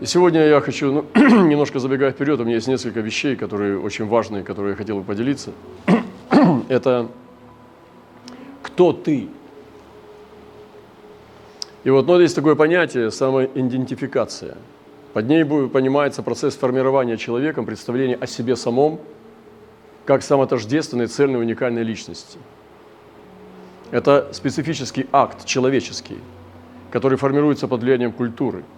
И сегодня я хочу, ну, немножко забегая вперед, у меня есть несколько вещей, которые очень важные, которые я хотел бы поделиться. Это кто ты? И вот ну, есть такое понятие самоидентификация. Под ней понимается процесс формирования человеком представления о себе самом, как самотождественной, цельной, уникальной личности. Это специфический акт человеческий, который формируется под влиянием культуры –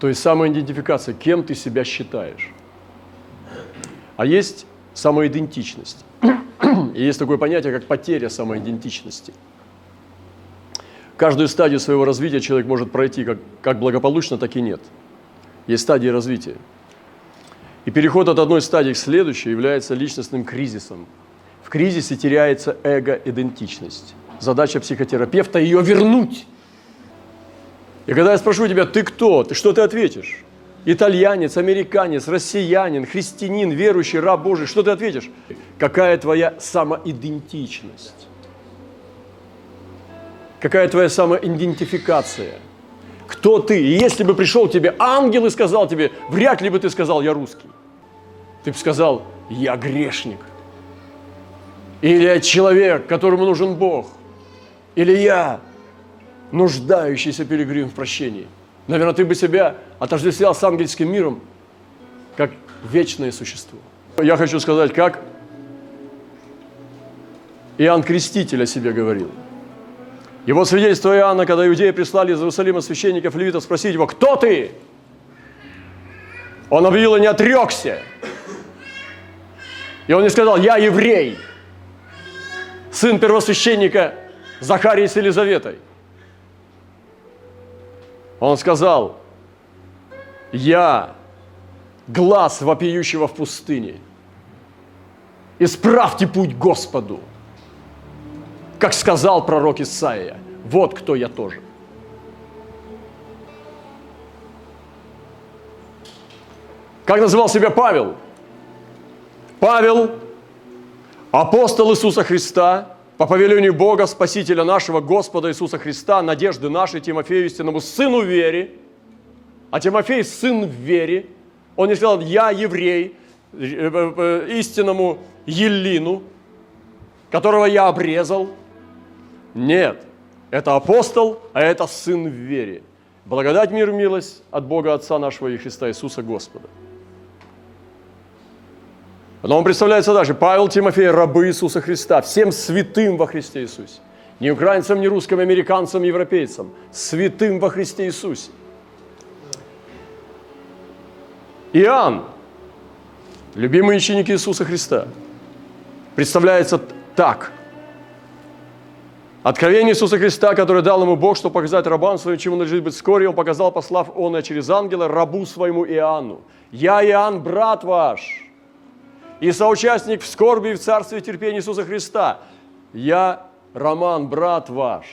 то есть самоидентификация, кем ты себя считаешь. А есть самоидентичность. И есть такое понятие, как потеря самоидентичности. Каждую стадию своего развития человек может пройти как, как благополучно, так и нет. Есть стадии развития. И переход от одной стадии к следующей является личностным кризисом. В кризисе теряется эго-идентичность. Задача психотерапевта – ее вернуть и когда я спрошу тебя, ты кто? Ты что ты ответишь? Итальянец, американец, россиянин, христианин, верующий, раб Божий, что ты ответишь? Какая твоя самоидентичность? Какая твоя самоидентификация? Кто ты? И если бы пришел тебе ангел и сказал тебе, вряд ли бы ты сказал, я русский. Ты бы сказал, я грешник. Или я человек, которому нужен Бог. Или я нуждающийся пилигрим в прощении. Наверное, ты бы себя отождествлял с ангельским миром, как вечное существо. Я хочу сказать, как Иоанн Креститель о себе говорил. Его свидетельство Иоанна, когда иудеи прислали из Иерусалима священников левитов спросить его, кто ты? Он объявил и не отрекся. И он не сказал, я еврей, сын первосвященника Захарии с Елизаветой. Он сказал, я глаз вопиющего в пустыне. Исправьте путь Господу. Как сказал пророк Исаия, вот кто я тоже. Как называл себя Павел? Павел, апостол Иисуса Христа, по повелению Бога, Спасителя нашего, Господа Иисуса Христа, надежды нашей, Тимофею истинному, сыну вере, а Тимофей сын в вере, он не сказал, я еврей, э, э, э, истинному Елину, которого я обрезал. Нет, это апостол, а это сын в вере. Благодать, мир, милость от Бога Отца нашего и Христа Иисуса Господа. Но он представляется даже Павел Тимофей, рабы Иисуса Христа, всем святым во Христе Иисусе. Не украинцам, не русским, американцам, европейцам. Святым во Христе Иисусе. Иоанн, любимый ученик Иисуса Христа, представляется так. Откровение Иисуса Христа, которое дал ему Бог, чтобы показать рабам своим, чему надлежит быть вскоре, он показал, послав он через ангела, рабу своему Иоанну. «Я Иоанн, брат ваш, и соучастник в скорби и в царстве терпения Иисуса Христа. Я, Роман, брат ваш,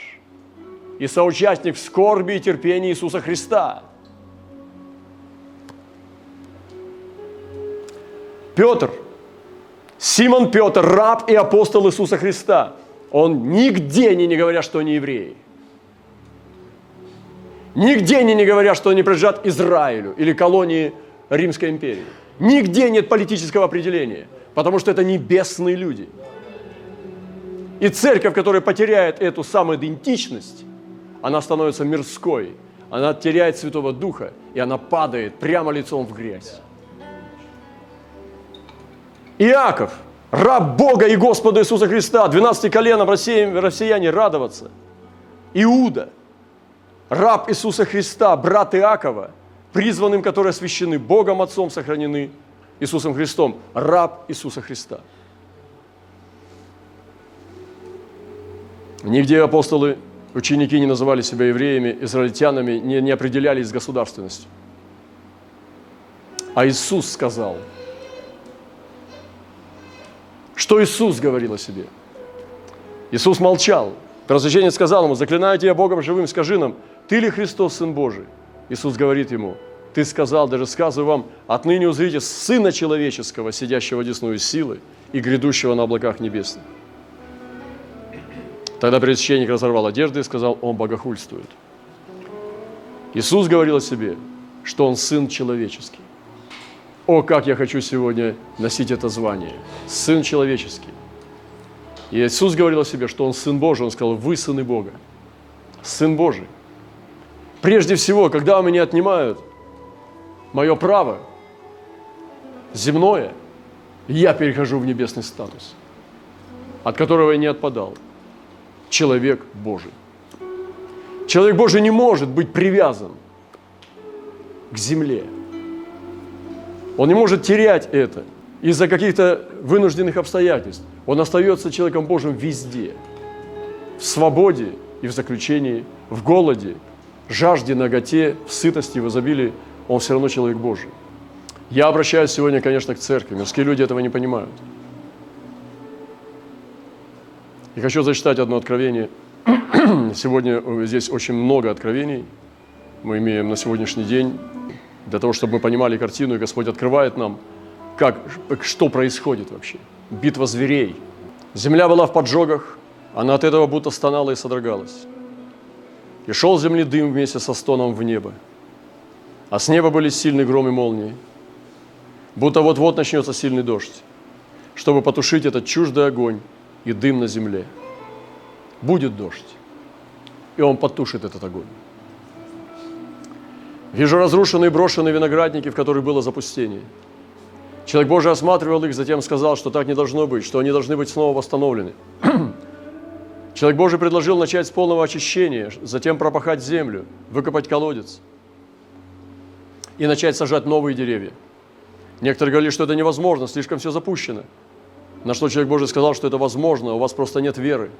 и соучастник в скорби и терпении Иисуса Христа. Петр, Симон Петр, раб и апостол Иисуса Христа. Он нигде не, не говоря, что они евреи. Нигде не, не говоря, что они принадлежат Израилю или колонии Римской империи. Нигде нет политического определения, потому что это небесные люди. И церковь, которая потеряет эту самоидентичность, она становится мирской, она теряет Святого Духа, и она падает прямо лицом в грязь. Иаков, раб Бога и Господа Иисуса Христа, 12 коленом россияне радоваться. Иуда, раб Иисуса Христа, брат Иакова – призванным, которые освящены Богом Отцом, сохранены Иисусом Христом, раб Иисуса Христа. Нигде апостолы, ученики не называли себя евреями, израильтянами, не, не определялись с государственностью. А Иисус сказал, что Иисус говорил о себе. Иисус молчал. Первосвященник сказал ему, заклинаю тебя Богом живым, скажи нам, ты ли Христос, Сын Божий? Иисус говорит ему, ты сказал, даже сказываю вам, отныне узрите Сына Человеческого, сидящего десную силы и грядущего на облаках небесных. Тогда предсвященник разорвал одежды и сказал, он богохульствует. Иисус говорил о себе, что Он Сын человеческий. О, как я хочу сегодня носить это звание. Сын человеческий. И Иисус говорил о себе, что Он Сын Божий. Он сказал, вы сыны Бога. Сын Божий. Прежде всего, когда у меня отнимают мое право земное, я перехожу в небесный статус, от которого я не отпадал. Человек Божий. Человек Божий не может быть привязан к земле. Он не может терять это из-за каких-то вынужденных обстоятельств. Он остается человеком Божьим везде. В свободе и в заключении, в голоде, жажде, наготе, в сытости, в изобилии. Он все равно человек Божий. Я обращаюсь сегодня, конечно, к церкви. Мирские люди этого не понимают. И хочу зачитать одно откровение. Сегодня здесь очень много откровений. Мы имеем на сегодняшний день для того, чтобы мы понимали картину, и Господь открывает нам, как, что происходит вообще. Битва зверей. Земля была в поджогах, она от этого будто стонала и содрогалась. И шел земли дым вместе со стоном в небо. А с неба были сильные громы и молнии. Будто вот-вот начнется сильный дождь, чтобы потушить этот чуждый огонь и дым на земле. Будет дождь, и он потушит этот огонь. Вижу разрушенные брошенные виноградники, в которых было запустение. Человек Божий осматривал их, затем сказал, что так не должно быть, что они должны быть снова восстановлены. Человек Божий предложил начать с полного очищения, затем пропахать землю, выкопать колодец и начать сажать новые деревья. Некоторые говорили, что это невозможно, слишком все запущено. На что человек Божий сказал, что это возможно, у вас просто нет веры.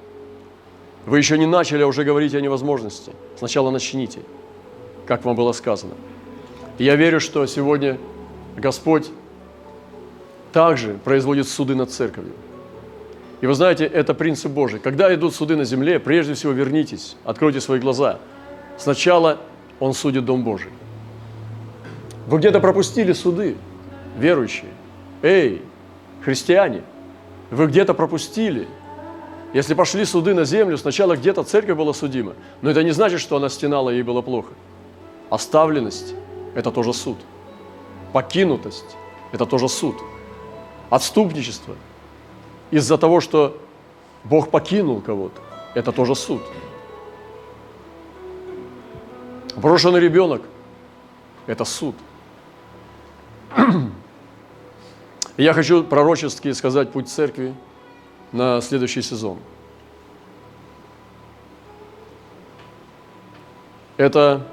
Вы еще не начали, а уже говорите о невозможности. Сначала начните как вам было сказано. Я верю, что сегодня Господь также производит суды над церковью. И вы знаете, это принцип Божий. Когда идут суды на земле, прежде всего вернитесь, откройте свои глаза. Сначала Он судит Дом Божий. Вы где-то пропустили суды, верующие. Эй, христиане, вы где-то пропустили. Если пошли суды на землю, сначала где-то церковь была судима, но это не значит, что она стенала, ей было плохо. Оставленность – это тоже суд. Покинутость – это тоже суд. Отступничество из-за того, что Бог покинул кого-то – это тоже суд. Брошенный ребенок – это суд. Я хочу пророчески сказать путь церкви на следующий сезон. Это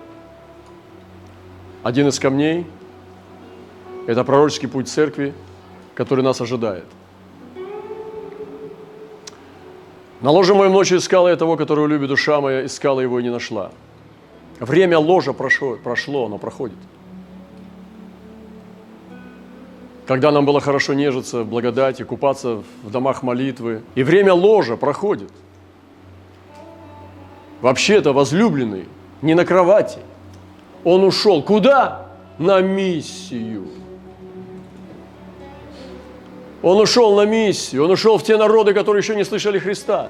один из камней – это пророческий путь церкви, который нас ожидает. На ложе моем ночью искала я того, которого любит душа моя, искала его и не нашла. Время ложа прошло, прошло, оно проходит. Когда нам было хорошо нежиться в благодати, купаться в домах молитвы. И время ложа проходит. Вообще-то возлюбленный не на кровати – он ушел куда? На миссию. Он ушел на миссию, он ушел в те народы, которые еще не слышали Христа,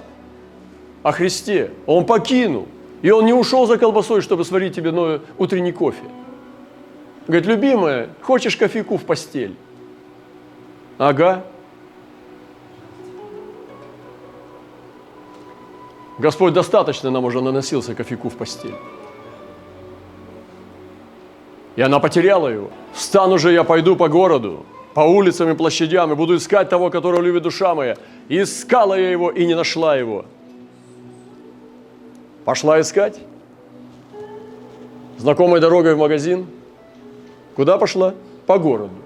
о Христе. Он покинул. И он не ушел за колбасой, чтобы сварить тебе новый утренний кофе. Говорит, любимая, хочешь кофейку в постель? Ага. Господь достаточно нам уже наносился кофейку в постель. И она потеряла его. Встану же я пойду по городу, по улицам и площадям, и буду искать того, которого любит душа моя. И искала я его, и не нашла его. Пошла искать. Знакомой дорогой в магазин. Куда пошла? По городу.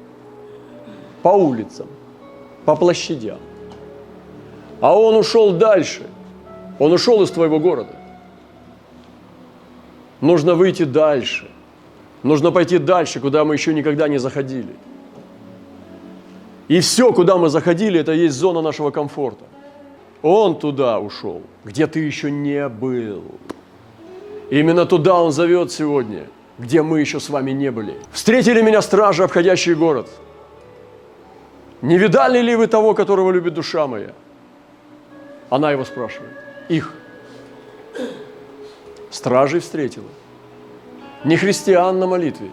По улицам. По площадям. А он ушел дальше. Он ушел из твоего города. Нужно выйти дальше. Нужно пойти дальше, куда мы еще никогда не заходили. И все, куда мы заходили, это есть зона нашего комфорта. Он туда ушел, где ты еще не был. именно туда он зовет сегодня, где мы еще с вами не были. Встретили меня стражи, обходящие город. Не видали ли вы того, которого любит душа моя? Она его спрашивает. Их. Стражей встретила. не христиан на молитве,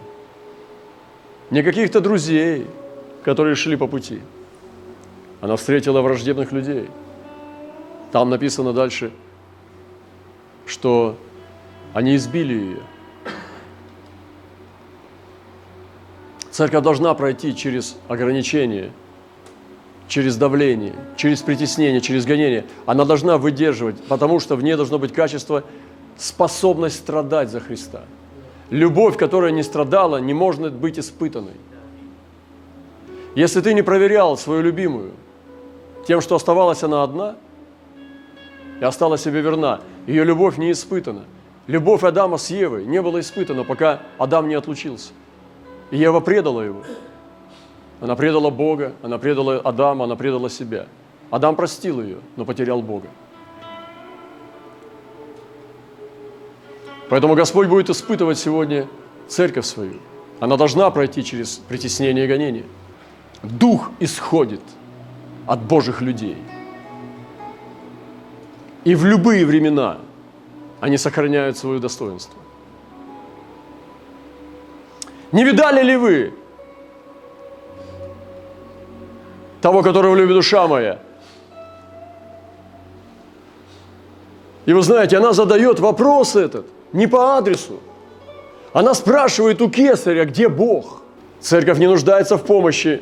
не каких-то друзей, которые шли по пути. Она встретила враждебных людей. Там написано дальше, что они избили ее. Церковь должна пройти через ограничения, через давление, через притеснение, через гонение. Она должна выдерживать, потому что в ней должно быть качество, способность страдать за Христа. Любовь, которая не страдала, не может быть испытанной. Если ты не проверял свою любимую тем, что оставалась она одна и осталась себе верна, ее любовь не испытана. Любовь Адама с Евой не была испытана, пока Адам не отлучился. И Ева предала его. Она предала Бога, она предала Адама, она предала себя. Адам простил ее, но потерял Бога. Поэтому Господь будет испытывать сегодня церковь свою. Она должна пройти через притеснение и гонение. Дух исходит от Божьих людей. И в любые времена они сохраняют свое достоинство. Не видали ли вы того, которого любит душа моя? И вы знаете, она задает вопрос этот не по адресу. Она спрашивает у кесаря, где Бог. Церковь не нуждается в помощи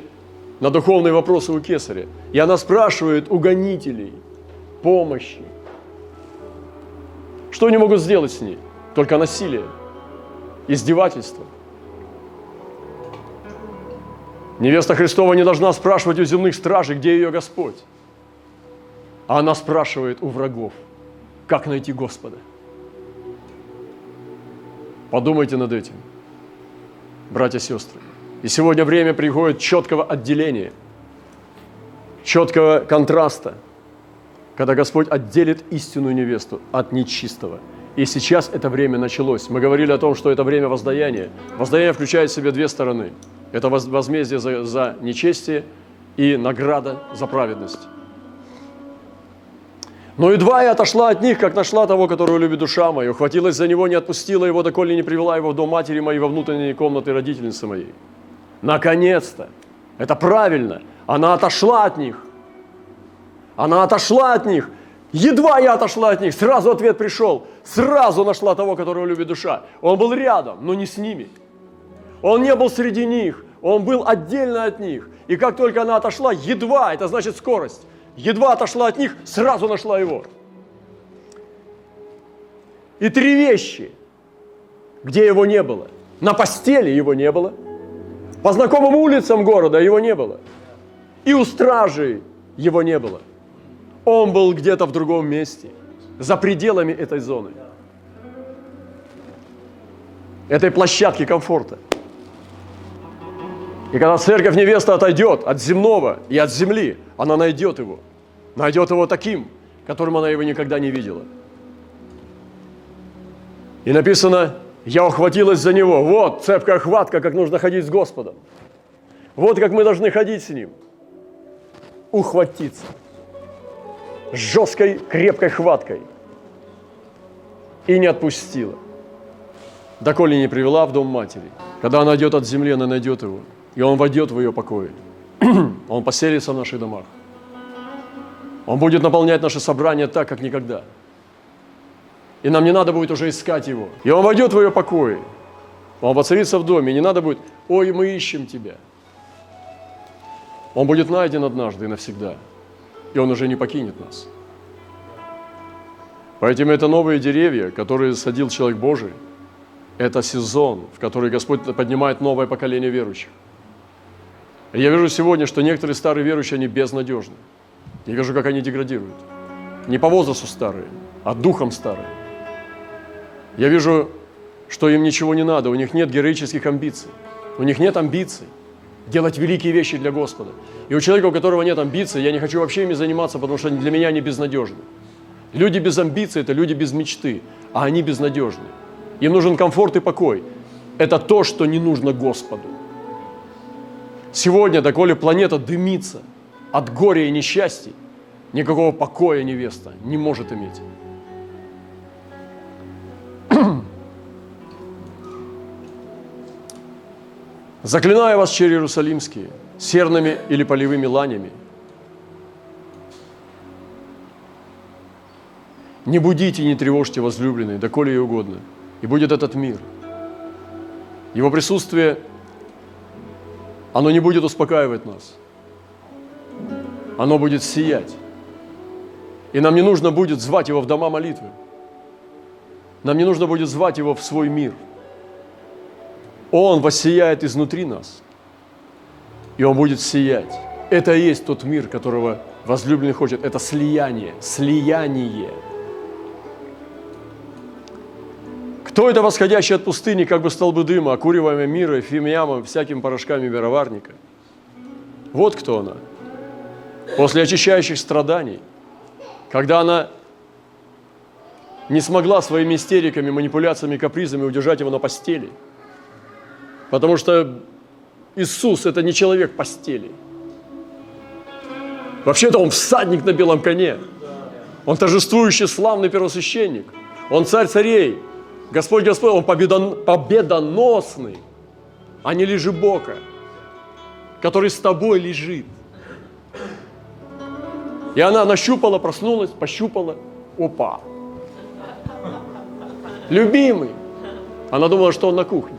на духовные вопросы у кесаря. И она спрашивает у гонителей помощи. Что они могут сделать с ней? Только насилие, издевательство – Невеста Христова не должна спрашивать у земных стражей, где ее Господь. А она спрашивает у врагов, как найти Господа. Подумайте над этим, братья и сестры. И сегодня время приходит четкого отделения, четкого контраста, когда Господь отделит истинную невесту от нечистого. И сейчас это время началось. Мы говорили о том, что это время воздаяния. Воздаяние включает в себя две стороны – это возмездие за, за нечестие и награда за праведность. Но едва я отошла от них, как нашла того, которого любит душа моя, ухватилась за него, не отпустила его, доколе не привела его в дом матери моей во внутренние комнаты родительницы моей. Наконец-то! Это правильно! Она отошла от них. Она отошла от них. Едва я отошла от них, сразу ответ пришел. Сразу нашла того, которого любит душа. Он был рядом, но не с ними – он не был среди них, он был отдельно от них. И как только она отошла, едва, это значит скорость, едва отошла от них, сразу нашла его. И три вещи, где его не было. На постели его не было, по знакомым улицам города его не было, и у стражи его не было. Он был где-то в другом месте, за пределами этой зоны, этой площадки комфорта – и когда церковь невеста отойдет от земного и от земли, она найдет его. Найдет его таким, которым она его никогда не видела. И написано, я ухватилась за него. Вот цепкая хватка, как нужно ходить с Господом. Вот как мы должны ходить с Ним. Ухватиться. Жесткой, крепкой хваткой. И не отпустила. Доколе не привела в дом матери. Когда она идет от земли, она найдет его и Он войдет в ее покои. Он поселится в наших домах. Он будет наполнять наши собрания так, как никогда. И нам не надо будет уже искать Его. И Он войдет в ее покои. Он воцарится в доме. И не надо будет, ой, мы ищем Тебя. Он будет найден однажды и навсегда. И Он уже не покинет нас. Поэтому это новые деревья, которые садил человек Божий. Это сезон, в который Господь поднимает новое поколение верующих. Я вижу сегодня, что некоторые старые верующие, они безнадежны. Я вижу, как они деградируют. Не по возрасту старые, а духом старые. Я вижу, что им ничего не надо, у них нет героических амбиций. У них нет амбиций делать великие вещи для Господа. И у человека, у которого нет амбиций, я не хочу вообще ими заниматься, потому что для меня они безнадежны. Люди без амбиций – это люди без мечты, а они безнадежны. Им нужен комфорт и покой. Это то, что не нужно Господу. Сегодня, доколе планета дымится от горя и несчастий, никакого покоя невеста не может иметь. Заклинаю вас, черри Иерусалимские, серными или полевыми ланями. Не будите и не тревожьте возлюбленные, доколе ей угодно. И будет этот мир. Его присутствие, оно не будет успокаивать нас. Оно будет сиять. И нам не нужно будет звать его в дома молитвы. Нам не нужно будет звать его в свой мир. Он воссияет изнутри нас. И он будет сиять. Это и есть тот мир, которого возлюбленный хочет. Это слияние. Слияние. Кто это восходящий от пустыни, как бы столбы дыма, окуриваемый миром, фимиамом, всякими порошками мироварника? Вот кто она. После очищающих страданий, когда она не смогла своими истериками, манипуляциями, капризами удержать его на постели. Потому что Иисус – это не человек постели. Вообще-то он всадник на белом коне. Он торжествующий славный первосвященник. Он царь царей – Господь Господь, Он победон, победоносный, а не лежебока, который с тобой лежит. И она нащупала, проснулась, пощупала. Опа! Любимый. Она думала, что он на кухне.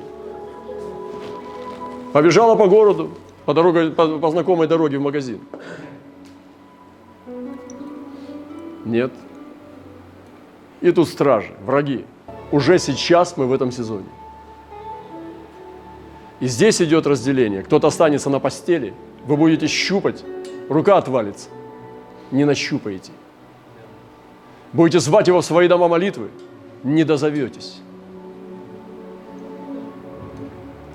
Побежала по городу, по, дороге, по, по знакомой дороге в магазин. Нет. И тут стражи, враги уже сейчас мы в этом сезоне. И здесь идет разделение. Кто-то останется на постели, вы будете щупать, рука отвалится. Не нащупаете. Будете звать его в свои дома молитвы, не дозоветесь.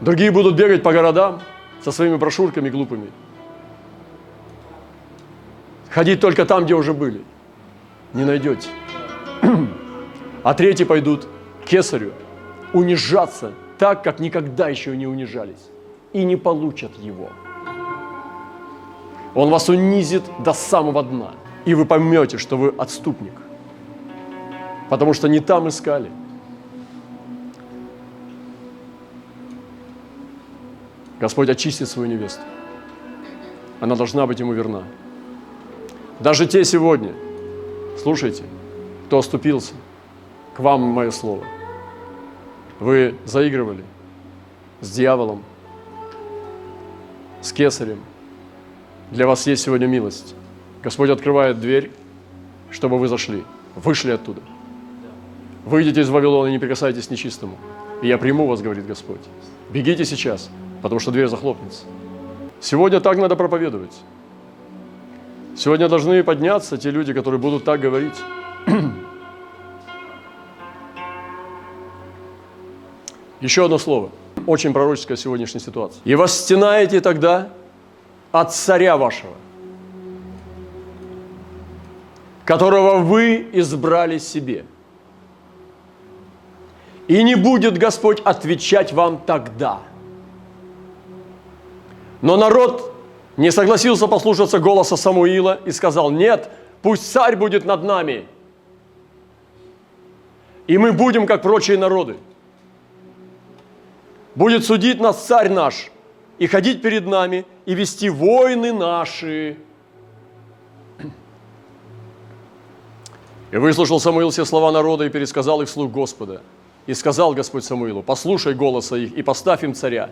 Другие будут бегать по городам со своими брошюрками глупыми. Ходить только там, где уже были. Не найдете. А третьи пойдут кесарю унижаться так, как никогда еще не унижались, и не получат его. Он вас унизит до самого дна, и вы поймете, что вы отступник, потому что не там искали. Господь очистит свою невесту. Она должна быть ему верна. Даже те сегодня, слушайте, кто оступился, к вам мое слово – вы заигрывали с дьяволом, с кесарем. Для вас есть сегодня милость. Господь открывает дверь, чтобы вы зашли, вышли оттуда. Выйдите из Вавилона и не прикасайтесь к нечистому. И я приму вас, говорит Господь. Бегите сейчас, потому что дверь захлопнется. Сегодня так надо проповедовать. Сегодня должны подняться те люди, которые будут так говорить. Еще одно слово, очень пророческое сегодняшняя ситуация. «И восстенаете тогда от царя вашего, которого вы избрали себе. И не будет Господь отвечать вам тогда. Но народ не согласился послушаться голоса Самуила и сказал, нет, пусть царь будет над нами, и мы будем, как прочие народы будет судить нас царь наш, и ходить перед нами, и вести войны наши. И выслушал Самуил все слова народа и пересказал их вслух Господа. И сказал Господь Самуилу, послушай голоса их и поставь им царя.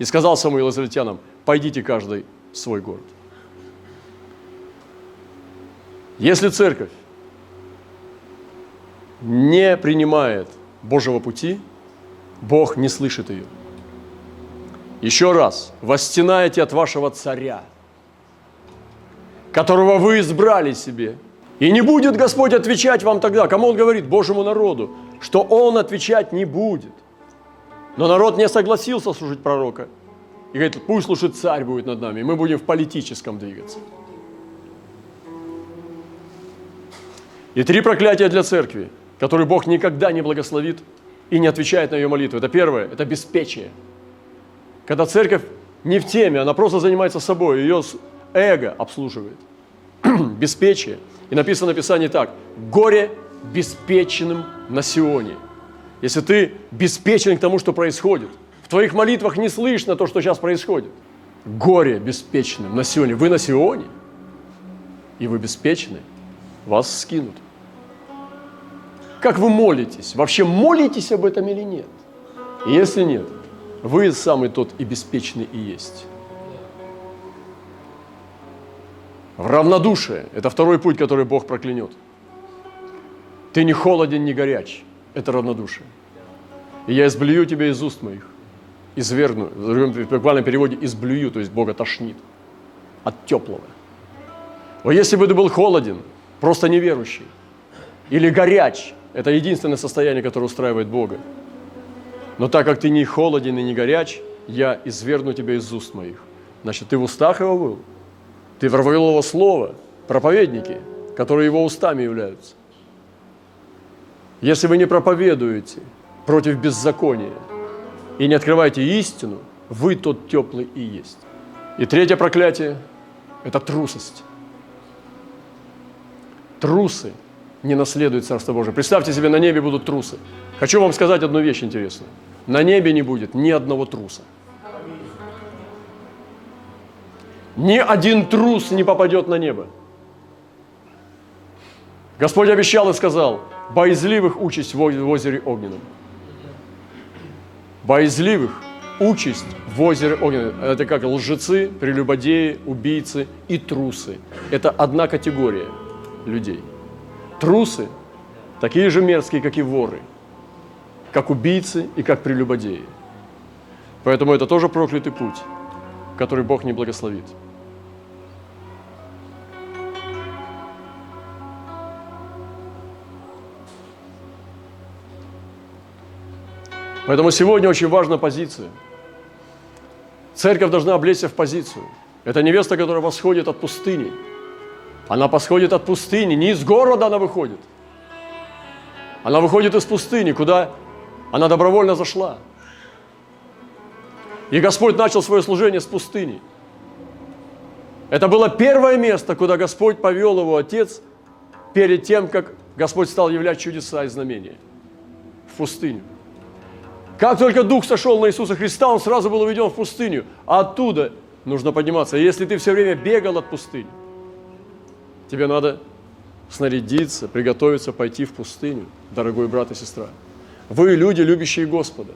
И сказал Самуил израильтянам, пойдите каждый в свой город. Если церковь не принимает Божьего пути – Бог не слышит ее. Еще раз, восстенаете от вашего царя, которого вы избрали себе. И не будет Господь отвечать вам тогда, кому Он говорит, Божьему народу, что Он отвечать не будет. Но народ не согласился служить пророка. И говорит, пусть служит царь будет над нами, мы будем в политическом двигаться. И три проклятия для церкви, которые Бог никогда не благословит – и не отвечает на ее молитву. Это первое, это беспечие. Когда церковь не в теме, она просто занимается собой, ее эго обслуживает. Беспечие. И написано в Писании так, горе беспеченным на Сионе. Если ты беспечен к тому, что происходит В твоих молитвах не слышно то, что сейчас происходит. Горе беспечным на Сионе. Вы на Сионе, и вы беспечны, вас скинут. Как вы молитесь? Вообще молитесь об этом или нет? Если нет, вы самый тот и беспечный и есть. В равнодушие – это второй путь, который Бог проклянет. Ты не холоден, не горяч. Это равнодушие. И я изблюю тебя из уст моих. Извергну. В буквальном переводе изблюю, то есть Бога тошнит. От теплого. Но если бы ты был холоден, просто неверующий, или горяч, это единственное состояние, которое устраивает Бога. Но так как ты не холоден и не горяч, я извергну тебя из уст моих. Значит, ты в устах его был – ты провел его слово, проповедники, которые его устами являются. Если вы не проповедуете против беззакония и не открываете истину, вы тот теплый и есть. И третье проклятие – это трусость. Трусы не наследуют Царство Божие. Представьте себе, на небе будут трусы. Хочу вам сказать одну вещь интересную. На небе не будет ни одного труса – Ни один трус не попадет на небо. Господь обещал и сказал, боязливых участь в озере огненном. Боязливых участь в озере огненном. Это как лжецы, прелюбодеи, убийцы и трусы. Это одна категория людей. Трусы такие же мерзкие, как и воры, как убийцы и как прелюбодеи. Поэтому это тоже проклятый путь, который Бог не благословит. Поэтому сегодня очень важна позиция. Церковь должна облечься в позицию. Это невеста, которая восходит от пустыни. Она посходит от пустыни, не из города она выходит. Она выходит из пустыни, куда она добровольно зашла. И Господь начал свое служение с пустыни. Это было первое место, куда Господь повел его отец перед тем, как Господь стал являть чудеса и знамения. В пустыню. Как только Дух сошел на Иисуса Христа, он сразу был уведен в пустыню. А оттуда нужно подниматься. Если ты все время бегал от пустыни, тебе надо снарядиться, приготовиться пойти в пустыню, дорогой брат и сестра. Вы люди, любящие Господа.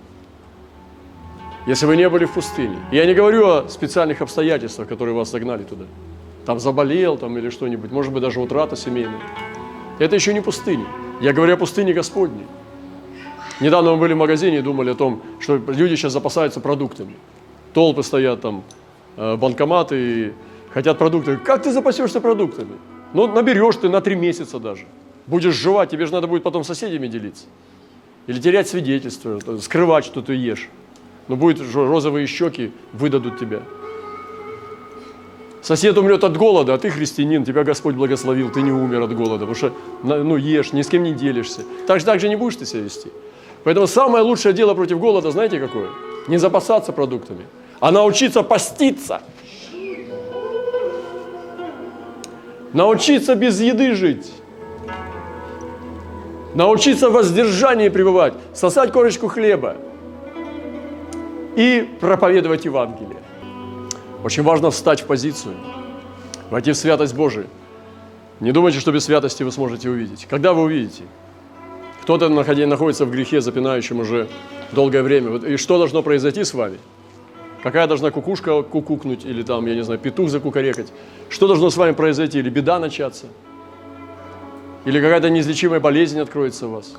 Если вы не были в пустыне. Я не говорю о специальных обстоятельствах, которые вас загнали туда. Там заболел там, или что-нибудь, может быть, даже утрата семейная. Это еще не пустыня. Я говорю о пустыне Господней. Недавно мы были в магазине и думали о том, что люди сейчас запасаются продуктами. Толпы стоят там, э, банкоматы и хотят продукты. Как ты запасешься продуктами? Ну, наберешь ты на три месяца даже. Будешь жевать, тебе же надо будет потом с соседями делиться. Или терять свидетельство, скрывать, что ты ешь. Но будет розовые щеки, выдадут тебя. Сосед умрет от голода, а ты христианин, тебя Господь благословил, ты не умер от голода, потому что ну, ешь, ни с кем не делишься. Так же, так же не будешь ты себя вести. Поэтому самое лучшее дело против голода, знаете какое? Не запасаться продуктами, а научиться поститься. Научиться без еды жить. Научиться в воздержании пребывать, сосать корочку хлеба и проповедовать Евангелие. Очень важно встать в позицию, войти в святость Божию. Не думайте, что без святости вы сможете увидеть. Когда вы увидите? Кто-то находится в грехе, запинающем уже долгое время. И что должно произойти с вами? Какая должна кукушка кукукнуть, или там, я не знаю, петух закукарекать? Что должно с вами произойти? Или беда начаться? Или какая-то неизлечимая болезнь откроется у вас,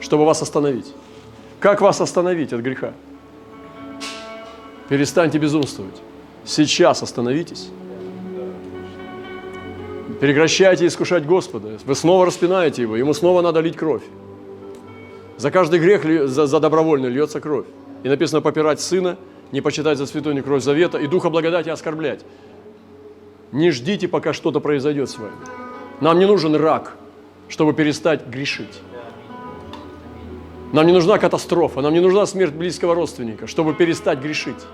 чтобы вас остановить? Как вас остановить от греха? Перестаньте безумствовать. Сейчас остановитесь Прекращайте искушать Господа. Вы снова распинаете Его, Ему снова надо лить кровь. За каждый грех за, за добровольный льется кровь. И написано попирать Сына, не почитать за святой кровь завета и Духа благодати оскорблять. Не ждите, пока что-то произойдет с вами. Нам не нужен рак, чтобы перестать грешить. Нам не нужна катастрофа, нам не нужна смерть близкого родственника, чтобы перестать грешить.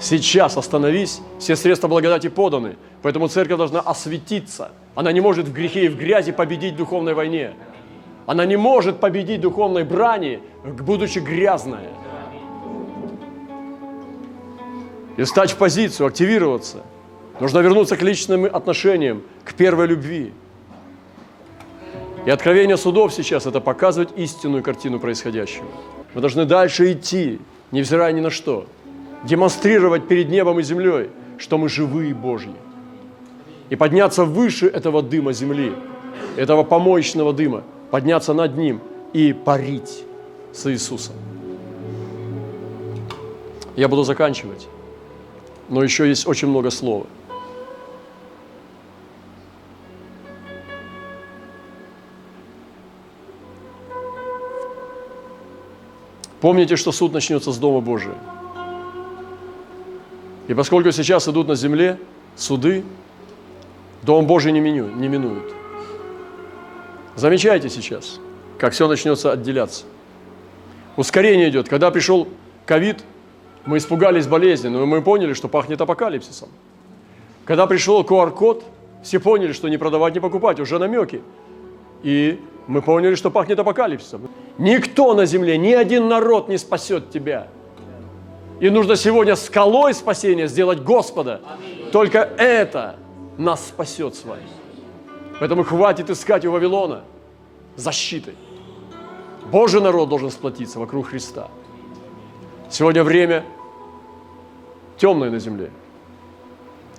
Сейчас остановись, все средства благодати поданы, поэтому церковь должна осветиться. Она не может в грехе и в грязи победить в духовной войне. она не может победить духовной брани, будучи грязная. И стать в позицию, активироваться. Нужно вернуться к личным отношениям, к первой любви. И откровение судов сейчас – это показывать истинную картину происходящего. Мы должны дальше идти, невзирая ни на что. Демонстрировать перед небом и землей, что мы живые Божьи. И подняться выше этого дыма земли, этого помоечного дыма, подняться над ним и парить с Иисусом. Я буду заканчивать, но еще есть очень много слова. Помните, что суд начнется с Дома Божия. И поскольку сейчас идут на земле суды, Дом Божий не, меню, не минует. Замечайте сейчас, как все начнется отделяться. Ускорение идет. Когда пришел ковид, мы испугались болезни, но мы поняли, что пахнет апокалипсисом. Когда пришел QR-код, все поняли, что не продавать, не покупать, уже намеки. И мы поняли, что пахнет апокалипсисом. Никто на земле, ни один народ не спасет тебя. И нужно сегодня скалой спасения сделать Господа. Только это нас спасет с вами. Поэтому хватит искать у Вавилона защиты. Божий народ должен сплотиться вокруг Христа. Сегодня время темное на земле.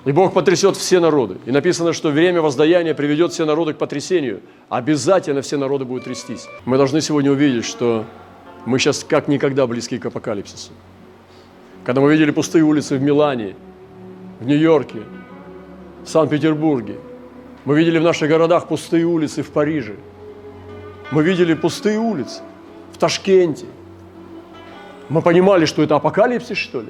И Бог потрясет все народы. И написано, что время воздаяния приведет все народы к потрясению. Обязательно все народы будут трястись. Мы должны сегодня увидеть, что мы сейчас как никогда близки к апокалипсису. Когда мы видели пустые улицы в Милане, в Нью-Йорке, в Санкт-Петербурге, мы видели в наших городах пустые улицы в Париже, мы видели пустые улицы в Ташкенте. Мы понимали, что это апокалипсис, что ли?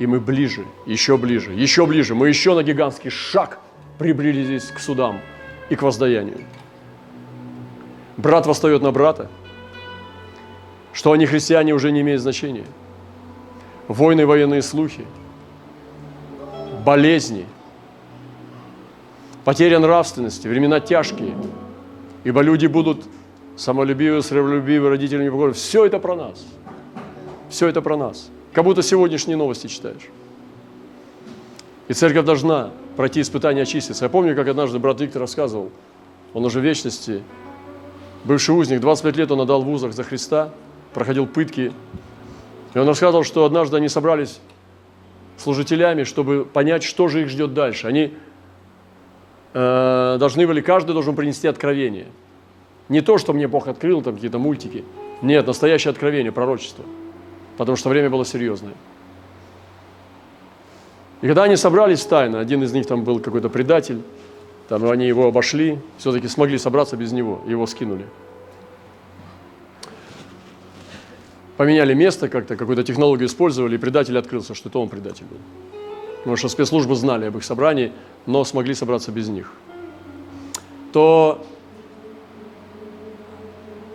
И мы ближе, еще ближе, еще ближе. Мы еще на гигантский шаг приблизились к судам и к воздаянию. Брат восстает на брата, что они христиане уже не имеет значения. Войны, военные слухи, болезни, потеря нравственности, времена тяжкие, ибо люди будут самолюбивы, сребролюбивы, родители не покорны. Все это про нас. Все это про нас. Как будто сегодняшние новости читаешь. И церковь должна пройти испытание очиститься. Я помню, как однажды брат Виктор рассказывал, он уже в вечности, бывший узник, 25 лет он отдал в узах за Христа, проходил пытки. И он рассказывал, что однажды они собрались служителями, чтобы понять, что же их ждет дальше. Они э, должны были, каждый должен принести откровение. Не то, что мне Бог открыл, там какие-то мультики. Нет, настоящее откровение, пророчество – потому что время было серьезное. И когда они собрались тайно, один из них там был какой-то предатель, там они его обошли, все-таки смогли собраться без него, его скинули. Поменяли место как-то, какую-то технологию использовали, и предатель открылся, что это он предатель был. Потому что спецслужбы знали об их собрании, но смогли собраться без них. То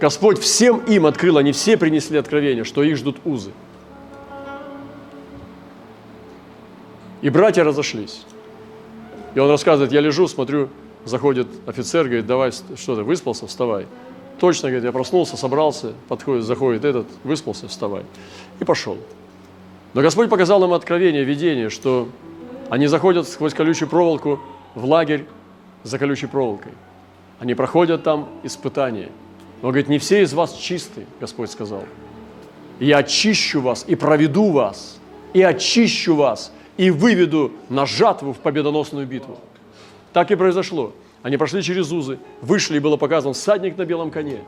Господь всем им открыл, они все принесли откровение, что их ждут узы. И братья разошлись. И он рассказывает, я лежу, смотрю, заходит офицер, говорит, давай, что ты, выспался, вставай. Точно, говорит, я проснулся, собрался, подходит, заходит этот, выспался, вставай. И пошел. Но Господь показал нам откровение, видение, что они заходят сквозь колючую проволоку в лагерь за колючей проволокой. Они проходят там испытания – он говорит, не все из вас чисты, Господь сказал. Я очищу вас и проведу вас, и очищу вас, и выведу на жатву в победоносную битву. Так и произошло. Они прошли через узы, вышли, и было показано всадник на белом коне.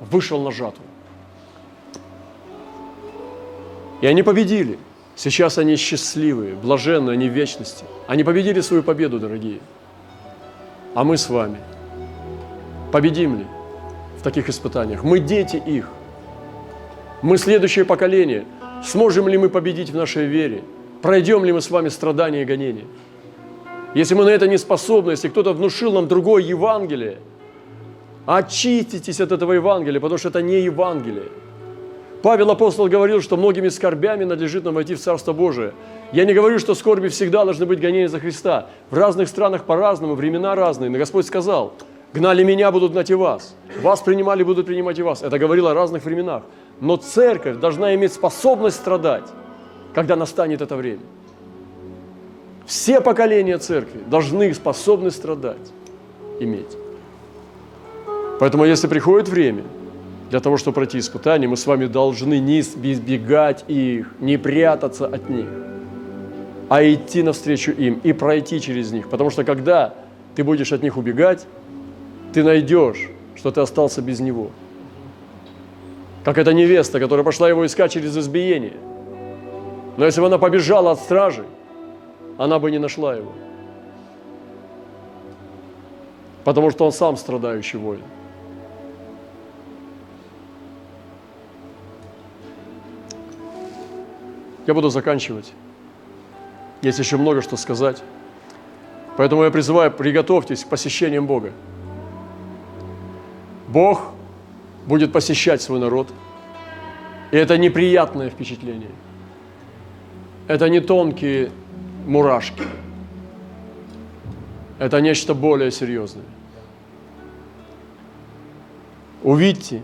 Вышел на жатву. И они победили. Сейчас они счастливые, блаженные, они в вечности. Они победили свою победу, дорогие. А мы с вами – Победим ли в таких испытаниях? Мы дети их. Мы следующее поколение. Сможем ли мы победить в нашей вере? Пройдем ли мы с вами страдания и гонения? Если мы на это не способны, если кто-то внушил нам другое Евангелие, очиститесь от этого Евангелия, потому что это не Евангелие. Павел апостол говорил, что многими скорбями надлежит нам войти в Царство Божие. Я не говорю, что скорби всегда должны быть гонения за Христа. В разных странах по-разному, времена разные. Но Господь сказал – Гнали меня, будут гнать и вас. Вас принимали, будут принимать и вас. Это говорило о разных временах. Но церковь должна иметь способность страдать, когда настанет это время. Все поколения церкви должны способность страдать иметь. Поэтому, если приходит время для того, чтобы пройти испытания, мы с вами должны не избегать их, не прятаться от них, а идти навстречу им и пройти через них. Потому что когда ты будешь от них убегать, ты найдешь, что ты остался без него. Как эта невеста, которая пошла его искать через избиение. Но если бы она побежала от стражи, она бы не нашла его. Потому что он сам страдающий воин. Я буду заканчивать. Есть еще много что сказать. Поэтому я призываю, приготовьтесь к посещениям Бога. Бог будет посещать свой народ. И это неприятное впечатление. Это не тонкие мурашки. Это нечто более серьезное. Увидьте,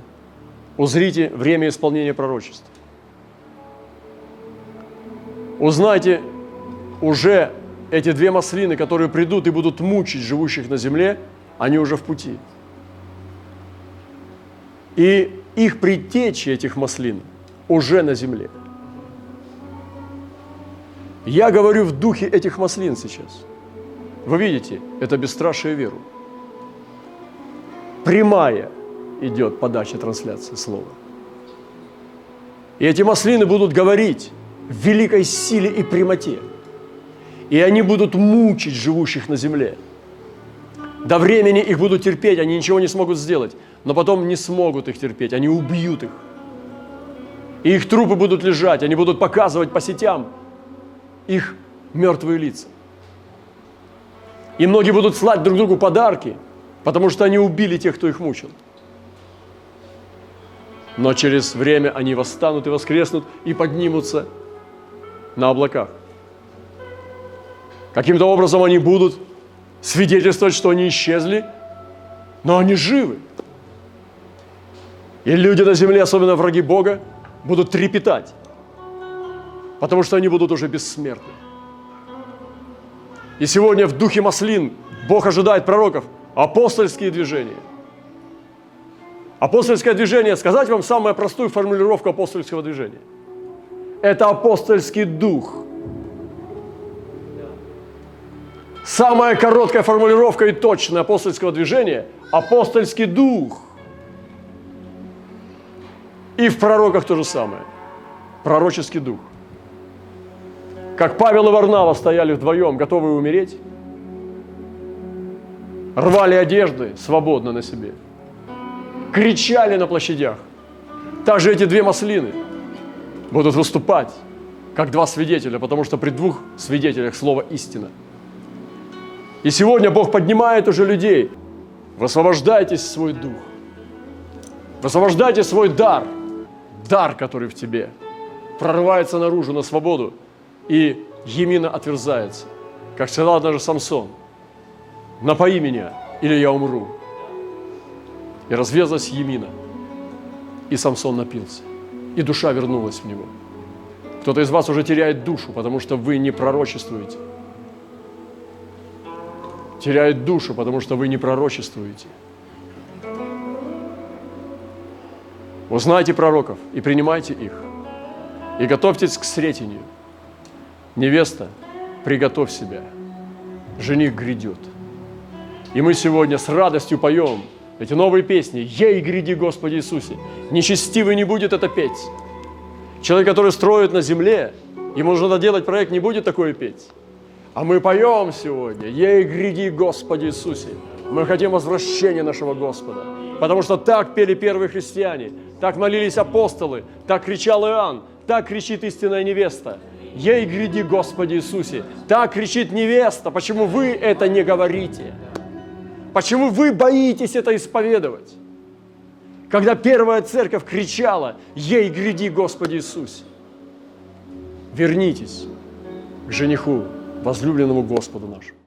узрите время исполнения пророчества. Узнайте уже эти две маслины, которые придут и будут мучить живущих на земле, они уже в пути. И их предтечи, этих маслин, уже на земле. Я говорю в духе этих маслин сейчас. Вы видите, это бесстрашие веру. Прямая идет подача трансляции слова. И эти маслины будут говорить в великой силе и прямоте. И они будут мучить живущих на земле. До времени их будут терпеть, они ничего не смогут сделать. Но потом не смогут их терпеть, они убьют их. И их трупы будут лежать, они будут показывать по сетям их мертвые лица. И многие будут слать друг другу подарки, потому что они убили тех, кто их мучил. Но через время они восстанут и воскреснут и поднимутся на облаках. Каким-то образом они будут свидетельствовать, что они исчезли, но они живы. И люди на земле, особенно враги Бога, будут трепетать, потому что они будут уже бессмертны. И сегодня в духе маслин Бог ожидает пророков апостольские движения. Апостольское движение, сказать вам самую простую формулировку апостольского движения – это апостольский дух. Самая короткая формулировка и точная апостольского движения – апостольский дух. И в пророках то же самое. Пророческий дух. Как Павел и Варнава стояли вдвоем, готовые умереть, рвали одежды свободно на себе, кричали на площадях. Также эти две маслины – будут выступать как два свидетеля, потому что при двух свидетелях слово истина. И сегодня Бог поднимает уже людей. Высвобождайте свой дух. Высвобождайте свой дар. Дар, который в тебе. Прорывается наружу на свободу. И Емина отверзается. Как сказал даже Самсон. Напои меня, или я умру. И развязалась Емина. И Самсон напился и душа вернулась в него. Кто-то из вас уже теряет душу, потому что вы не пророчествуете. Теряет душу, потому что вы не пророчествуете. Узнайте пророков и принимайте их. И готовьтесь к сретению. Невеста, приготовь себя. Жених грядет. И мы сегодня с радостью поем – эти новые песни «Ей гряди, Господи Иисусе». Нечестивый не будет это петь. Человек, который строит на земле, ему нужно делать проект, не будет такое петь. А мы поем сегодня «Ей гряди, Господи Иисусе». Мы хотим возвращения нашего Господа. Потому что так пели первые христиане, так молились апостолы, так кричал Иоанн, так кричит истинная невеста. Ей гряди, Господи Иисусе. Так кричит невеста. Почему вы это не говорите? Почему вы боитесь это исповедовать? Когда первая церковь кричала, ей гряди, Господи Иисусе. Вернитесь к жениху, возлюбленному Господу нашему.